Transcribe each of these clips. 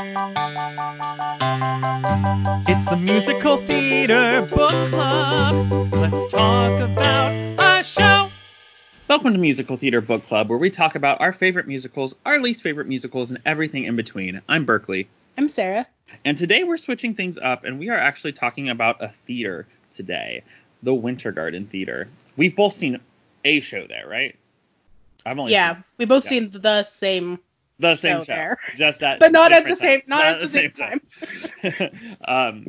It's the Musical Theater Book Club. Let's talk about a show. Welcome to Musical Theater Book Club, where we talk about our favorite musicals, our least favorite musicals, and everything in between. I'm Berkeley. I'm Sarah. And today we're switching things up, and we are actually talking about a theater today, the Winter Garden Theater. We've both seen a show there, right? I've only yeah, seen, we both yeah. seen the same the same show, there. just at but not at the same not, not at the, same, same time. um,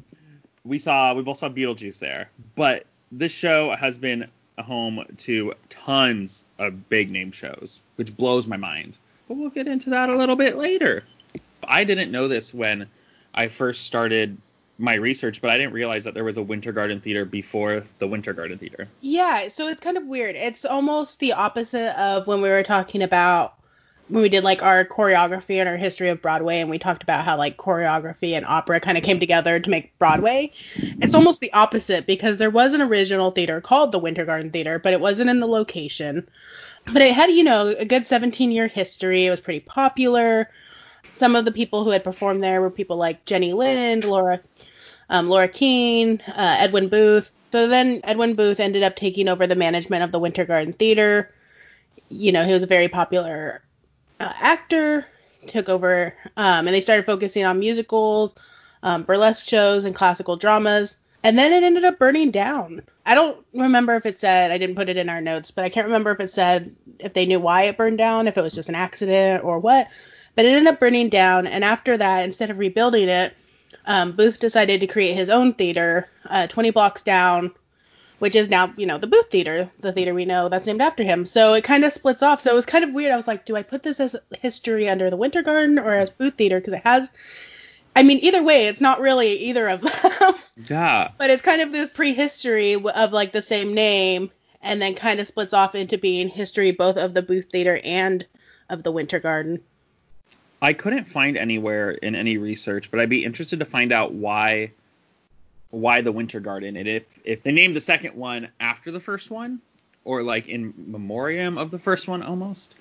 we saw we both saw Beetlejuice there, but this show has been home to tons of big name shows, which blows my mind. But we'll get into that a little bit later. I didn't know this when I first started my research, but I didn't realize that there was a Winter Garden Theater before the Winter Garden Theater. Yeah, so it's kind of weird. It's almost the opposite of when we were talking about when we did like our choreography and our history of Broadway and we talked about how like choreography and opera kind of came together to make Broadway. It's almost the opposite because there was an original theater called the Winter Garden Theater, but it wasn't in the location. But it had, you know, a good 17 year history. It was pretty popular. Some of the people who had performed there were people like Jenny Lind, Laura um, Laura Keene, uh, Edwin Booth. So then Edwin Booth ended up taking over the management of the Winter Garden Theater. You know, he was a very popular uh, actor, took over, um, and they started focusing on musicals, um, burlesque shows, and classical dramas. And then it ended up burning down. I don't remember if it said, I didn't put it in our notes, but I can't remember if it said if they knew why it burned down, if it was just an accident or what. But it ended up burning down. And after that, instead of rebuilding it, um, Booth decided to create his own theater, uh, 20 blocks down, which is now, you know, the Booth Theater, the theater we know that's named after him. So it kind of splits off. So it was kind of weird. I was like, do I put this as history under the Winter Garden or as Booth Theater? Because it has, I mean, either way, it's not really either of them. yeah. But it's kind of this prehistory of like the same name, and then kind of splits off into being history both of the Booth Theater and of the Winter Garden. I couldn't find anywhere in any research, but I'd be interested to find out why why the Winter Garden and if if they named the second one after the first one or like in memoriam of the first one almost.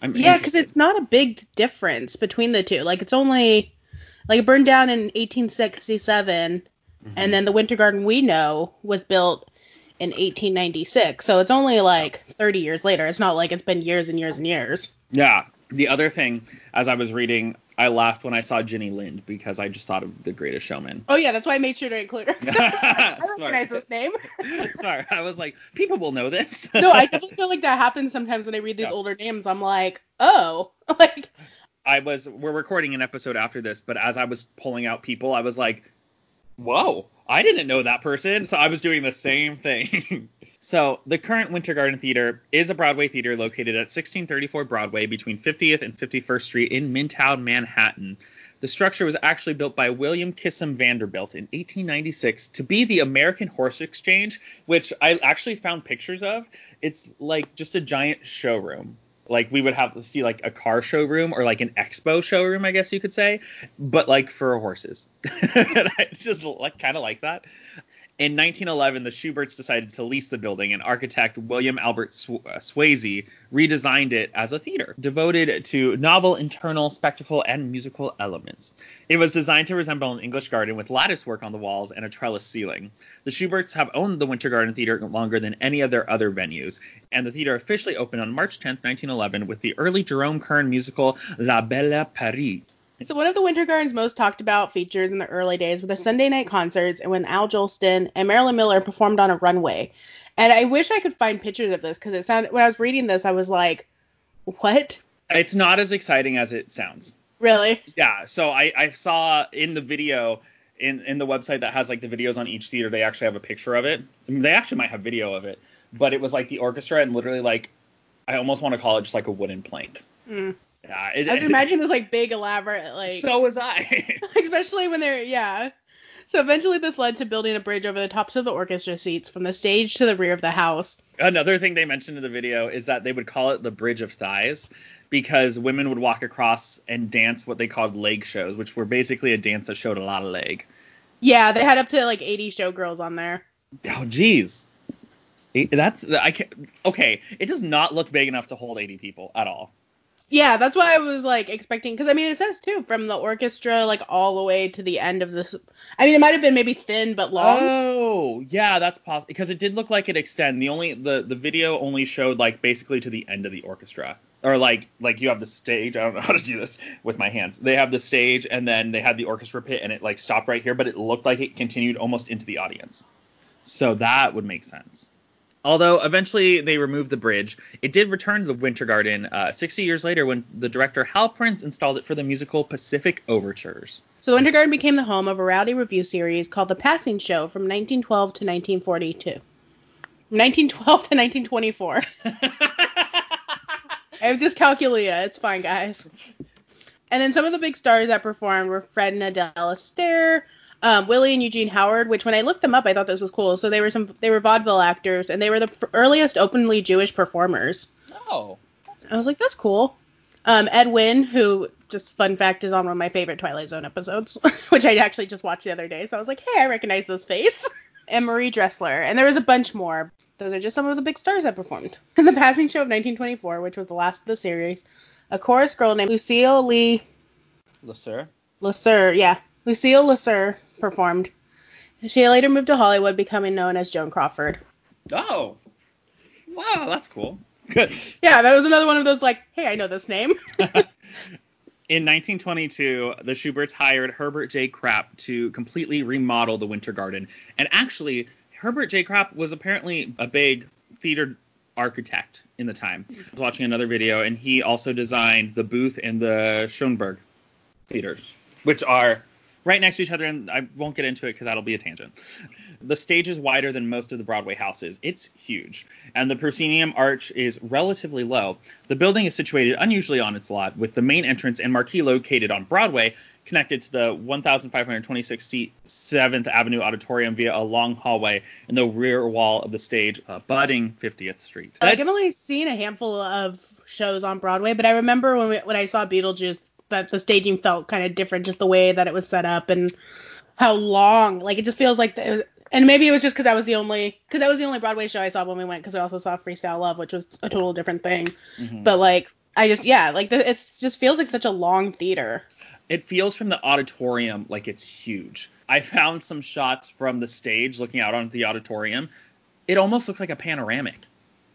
I'm yeah, because it's not a big difference between the two. Like it's only like it burned down in 1867, mm-hmm. and then the Winter Garden we know was built in 1896. So it's only like 30 years later. It's not like it's been years and years and years. Yeah, the other thing, as I was reading, I laughed when I saw Jenny Lind because I just thought of The Greatest Showman. Oh yeah, that's why I made sure to include her. I recognize this name. Smart. I was like, people will know this. no, I definitely feel like that happens sometimes when I read these yeah. older names. I'm like, oh, like. I was. We're recording an episode after this, but as I was pulling out people, I was like, whoa, I didn't know that person. So I was doing the same thing. So, the current Winter Garden Theater is a Broadway theater located at 1634 Broadway between 50th and 51st Street in Midtown, Manhattan. The structure was actually built by William Kissam Vanderbilt in 1896 to be the American Horse Exchange, which I actually found pictures of. It's like just a giant showroom. Like we would have to see like a car showroom or like an expo showroom, I guess you could say, but like for horses. I just like kind of like that. In 1911, the Shuberts decided to lease the building, and architect William Albert uh, Swasey redesigned it as a theater, devoted to novel internal spectacle and musical elements. It was designed to resemble an English garden with lattice work on the walls and a trellis ceiling. The Shuberts have owned the Winter Garden Theater longer than any of their other venues, and the theater officially opened on March 10, 1911, with the early Jerome Kern musical La Belle Paree. So one of the Winter Garden's most talked about features in the early days were the Sunday night concerts and when Al Jolson and Marilyn Miller performed on a runway. And I wish I could find pictures of this because it sounded when I was reading this I was like, what? It's not as exciting as it sounds. Really? Yeah. So I, I saw in the video in in the website that has like the videos on each theater they actually have a picture of it. I mean, they actually might have video of it, but it was like the orchestra and literally like I almost want to call it just like a wooden plank. Mm. Yeah, it, I was imagining this like big elaborate like. So was I. especially when they're yeah. So eventually, this led to building a bridge over the tops of the orchestra seats from the stage to the rear of the house. Another thing they mentioned in the video is that they would call it the Bridge of Thighs because women would walk across and dance what they called leg shows, which were basically a dance that showed a lot of leg. Yeah, they had up to like 80 showgirls on there. Oh, jeez. That's I can't. Okay, it does not look big enough to hold 80 people at all. Yeah, that's why I was like expecting because I mean it says too from the orchestra like all the way to the end of this. I mean it might have been maybe thin but long. Oh, yeah, that's possible because it did look like it extend. The only the the video only showed like basically to the end of the orchestra. Or like like you have the stage. I don't know how to do this with my hands. They have the stage and then they had the orchestra pit and it like stopped right here, but it looked like it continued almost into the audience. So that would make sense. Although eventually they removed the bridge, it did return to the Winter Garden uh, 60 years later when the director Hal Prince installed it for the musical Pacific Overtures. So the Winter Garden became the home of a rowdy revue series called The Passing Show from 1912 to 1942. 1912 to 1924. I have dyscalculia. It's fine, guys. And then some of the big stars that performed were Fred and Adele Astaire, um, Willie and Eugene Howard. Which when I looked them up, I thought this was cool. So they were some they were vaudeville actors, and they were the f- earliest openly Jewish performers. Oh. I was like, that's cool. Um, Ed Wynn, who just fun fact is on one of my favorite Twilight Zone episodes, which I actually just watched the other day. So I was like, hey, I recognize this face. and Marie Dressler, and there was a bunch more. Those are just some of the big stars that performed. In the passing show of 1924, which was the last of the series, a chorus girl named Lucille Lee Lasser? Lasser, yeah, Lucille Lasser performed. She later moved to Hollywood, becoming known as Joan Crawford. Oh. Wow, that's cool. Good. Yeah, that was another one of those like, hey, I know this name. In 1922, the Shuberts hired Herbert J. Krapp to completely remodel the Winter Garden. And actually, Herbert J. Krapp was apparently a big theater architect in the time. I was watching another video, and he also designed the booth in the Schoenberg theaters, which are right next to each other, and I won't get into it because that'll be a tangent. The stage is wider than most of the Broadway houses. It's huge, and the proscenium arch is relatively low. The building is situated unusually on its lot, with the main entrance and marquee located on Broadway, connected to the 1,526 seat 7th Avenue Auditorium via a long hallway in the rear wall of the stage, uh, abutting 50th Street. like I've only seen a handful of shows on Broadway, but I remember when we, when I saw Beetlejuice that the staging felt kind of different, just the way that it was set up and how long. Like it just feels like the, and maybe it was just because that was the only because that was the only Broadway show I saw when we went because we also saw Freestyle Love, which was a total different thing. Mhm. But like I just yeah like the, it just feels like such a long theater. it feels from the auditorium like it's huge. I found some shots from the stage looking out onto the auditorium. It almost looks like a panoramic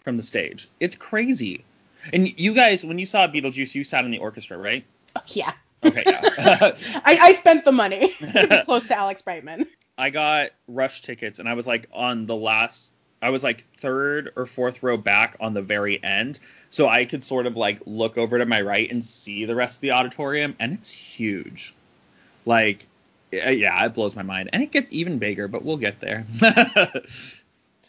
from the stage. It's crazy. And you guys, when you saw Beetlejuice, you sat in the orchestra, right? Yeah. Okay, yeah. I, I spent the money close to Alex Brightman. I got rush tickets and I was like on the last I was like third or fourth row back on the very end. So I could sort of like look over to my right and see the rest of the auditorium and it's huge. Like yeah, yeah, it blows my mind. And it gets even bigger, but we'll get there.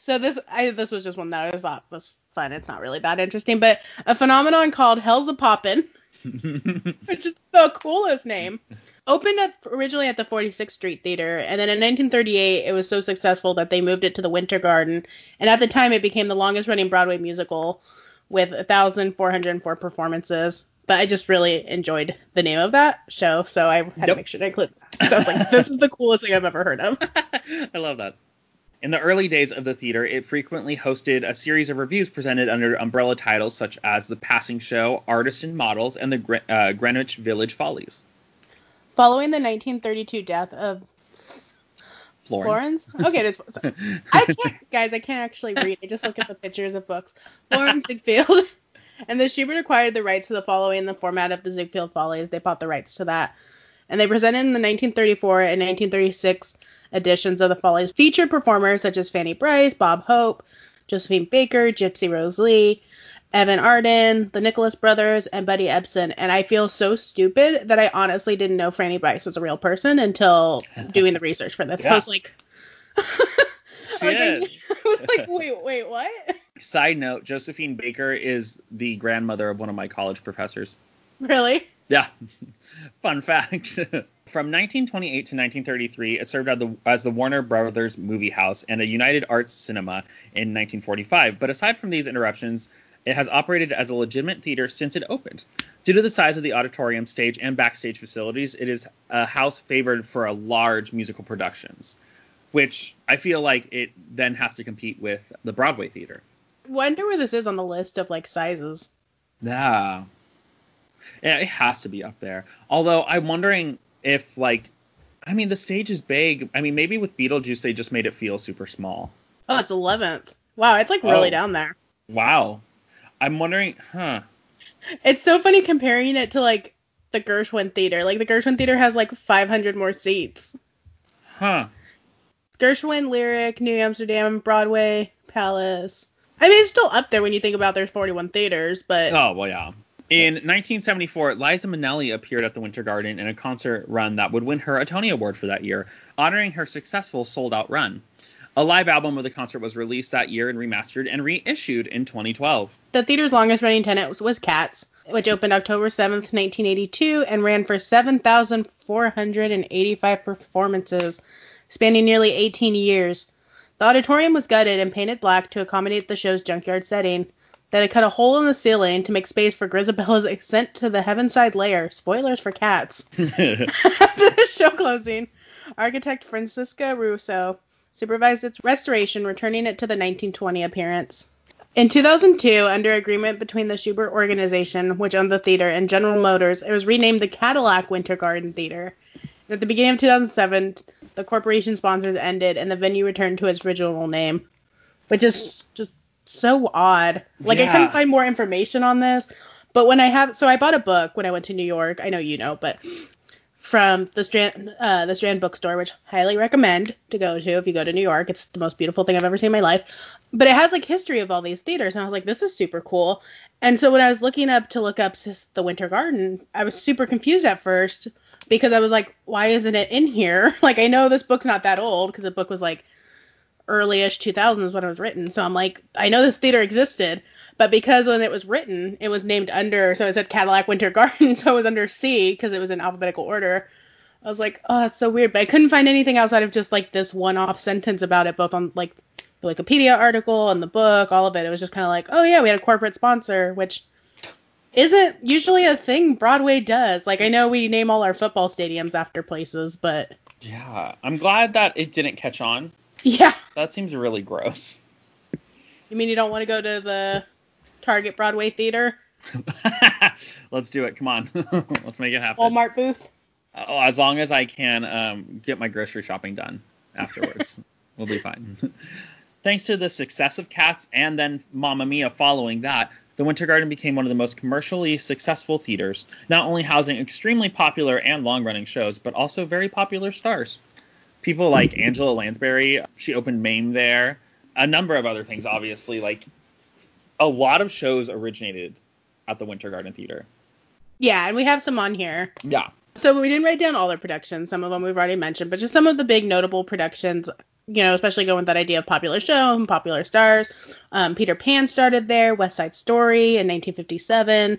So this I this was just one that I thought was fun. It's not really that interesting, but a phenomenon called Hellzapoppin', which is the coolest name, opened at, originally at the 46th Street Theater, and then in 1938 it was so successful that they moved it to the Winter Garden, and at the time it became the longest running Broadway musical with 1,404 performances. But I just really enjoyed the name of that show, so I had to make sure to include that. So I was like, this is the coolest thing I've ever heard of. I love that. In the early days of the theater, it frequently hosted a series of revues presented under umbrella titles such as The Passing Show, Artists and Models, and the uh, Greenwich Village Follies. Following the 1932 death of Florence. Florence? Okay, is. I can't, guys, I can't actually read. I just look at the pictures of books. Florence Ziegfeld. And the Shubert acquired the rights to the following in the format of the Ziegfeld Follies. They bought the rights to that. And they presented in the 1934 and 1936 editions of the Follies featured performers such as Fanny Brice, Bob Hope, Josephine Baker, Gypsy Rose Lee, Eve Arden, the Nicholas Brothers, and Buddy Ebsen. And I feel so stupid that I honestly didn't know Fanny Brice was a real person until doing the research for this. I was like, She like, is. I was like, wait, wait, what? Side note, Josephine Baker is the grandmother of one of my college professors. Really? Yeah. Fun fact. From 1928 to 1933, it served as the, as the Warner Brothers Movie House and a United Arts Cinema in 1945. But aside from these interruptions, it has operated as a legitimate theater since it opened. Due to the size of the auditorium, stage, and backstage facilities, it is a house favored for a large musical productions, which I feel like it then has to compete with the Broadway theater. Wonder where this is on the list of like sizes. Yeah. Yeah, it has to be up there. Although I'm wondering if like I mean the stage is big. I mean maybe with Beetlejuice they just made it feel super small. Oh, it's 11th. Wow, it's like really Oh. down there. Wow. I'm wondering, huh? It's so funny comparing it to like the Gershwin Theater. Like the Gershwin Theater has like 500 more seats. Huh. Gershwin, Lyric, New Amsterdam, Broadway, Palace. I mean, it's still up there when you think about there's 41 theaters, but Oh, well, yeah. In 1974, Liza Minnelli appeared at the Winter Garden in a concert run that would win her a Tony Award for that year, honoring her successful sold out run. A live album of the concert was released that year and remastered and reissued in 2012. the theater's longest running tenant was, was Cats, which opened October 7th, 1982, and ran for 7,485 performances, spanning nearly 18 years. The auditorium was gutted and painted black to accommodate the show's junkyard setting. They had cut a hole in the ceiling to make space for Grizabella's ascent to the Heaviside Layer. Spoilers for Cats. After the show closing, architect Francesca Russo supervised its restoration, returning it to the 1920 appearance. In 2002, under agreement between the Shubert Organization, which owned the theater, and General Motors, it was renamed the Cadillac Winter Garden Theater. At the beginning of 2007, the corporation sponsors ended and the venue returned to its original name, which is just so odd. Like I couldn't find more information on this, but when I have, so I bought a book when I went to New York. I know you know, but from the Strand, uh, the Strand bookstore, which highly recommend to go to if you go to New York. It's the most beautiful thing I've ever seen in my life. But it has like history of all these theaters, and I was like, this is super cool. And so when I was looking up to look up sis- the Winter Garden, I was super confused at first because I was like, why isn't it in here? Like I know this book's not that old because the book was like early-ish 2000s when it was written. So I'm like, I know this theater existed, but because when it was written, it was named under, so it said Cadillac Winter Garden, so it was under C because it was in alphabetical order. I was like, oh, that's so weird, but I couldn't find anything outside of just like this one-off sentence about it, both on like the Wikipedia article and the book, all of it. It was just kind of like, oh yeah, we had a corporate sponsor, which isn't usually a thing Broadway does. Like I know we name all our football stadiums after places, but Yeah, I'm glad that it didn't catch on. yeah. That seems really gross. You mean you don't want to go to the Target Broadway Theater Let's do it. Come on. Let's make it happen. Walmart booth? Oh, as long as I can um, get my grocery shopping done afterwards, we'll be fine. Thanks to the success of Cats and then Mamma Mia following that, the Winter Garden became one of the most commercially successful theaters, not only housing extremely popular and long-running shows, but also very popular stars. People like Angela Lansbury, she opened Mame there. A number of other things, obviously, like a lot of shows originated at the Winter Garden Theater. Yeah, and we have some on here. Yeah. So we didn't write down all their productions. Some of them we've already mentioned, but just some of the big notable productions. You know, especially going with that idea of popular show and popular stars. Um, Peter Pan started there. West Side Story in 1957.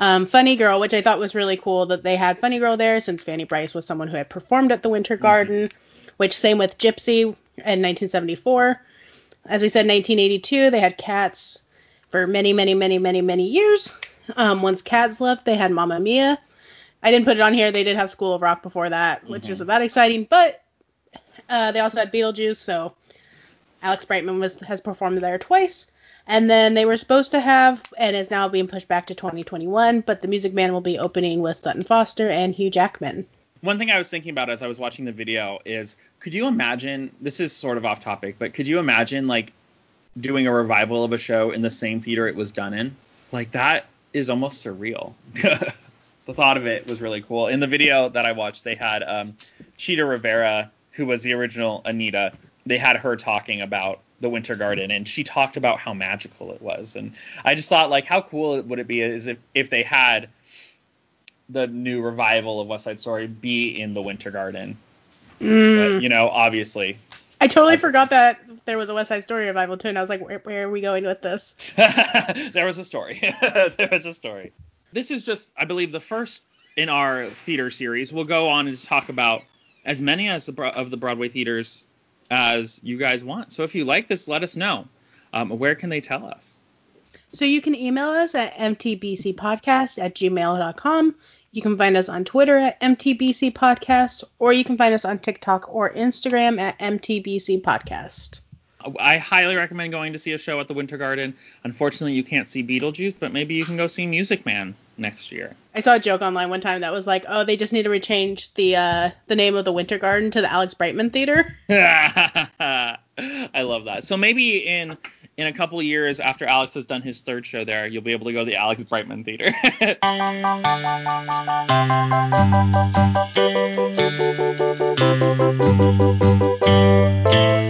Um, Funny Girl, which I thought was really cool that they had Funny Girl there, since Fanny Brice was someone who had performed at the Winter Garden. Which same with Gypsy in 1974. As we said, 1982 they had Cats for many, many, many, many, many years. Um, once Cats left, they had Mamma Mia. I didn't put it on here. They did have School of Rock before that, which isn't that exciting. But uh, they also had Beetlejuice, so Alex Brightman was has performed there twice. And then they were supposed to have, and is now being pushed back to 2021. But the Music Man will be opening with Sutton Foster and Hugh Jackman. One thing I was thinking about as I was watching the video is could you imagine this is sort of off topic, but could you imagine like doing a revival of a show in the same theater it was done in? Like that is almost surreal. the thought of it was really cool. In the video that I watched, they had um, Chita Rivera, who was the original Anita. They had her talking about the Winter Garden, and she talked about how magical it was. And I just thought, like, how cool would it be is if if they had the new revival of West Side Story be in the Winter Garden. Mm. But, you know, obviously. I totally forgot that there was a West Side Story revival too, and I was like, where, where are we going with this? there was a story. there was a story. This is just, I believe, the first in our theater series. We'll go on and talk about as many as the, of the Broadway theaters as you guys want. So if you like this, let us know. Um, where can they tell us? So you can email us at mtbcpodcast at gmail.com. You can find us on Twitter at MTBC Podcast, or you can find us on TikTok or Instagram at MTBC Podcast. I highly recommend going to see a show at the Winter Garden. Unfortunately, you can't see Beetlejuice, but maybe you can go see Music Man next year. I saw a joke online one time that was like, "Oh, they just need to rechange the uh, the name of the Winter Garden to the Alex Brightman Theater." I love that. So maybe in in a couple years after Alex has done his third show there, you'll be able to go to the Alex Brightman Theater.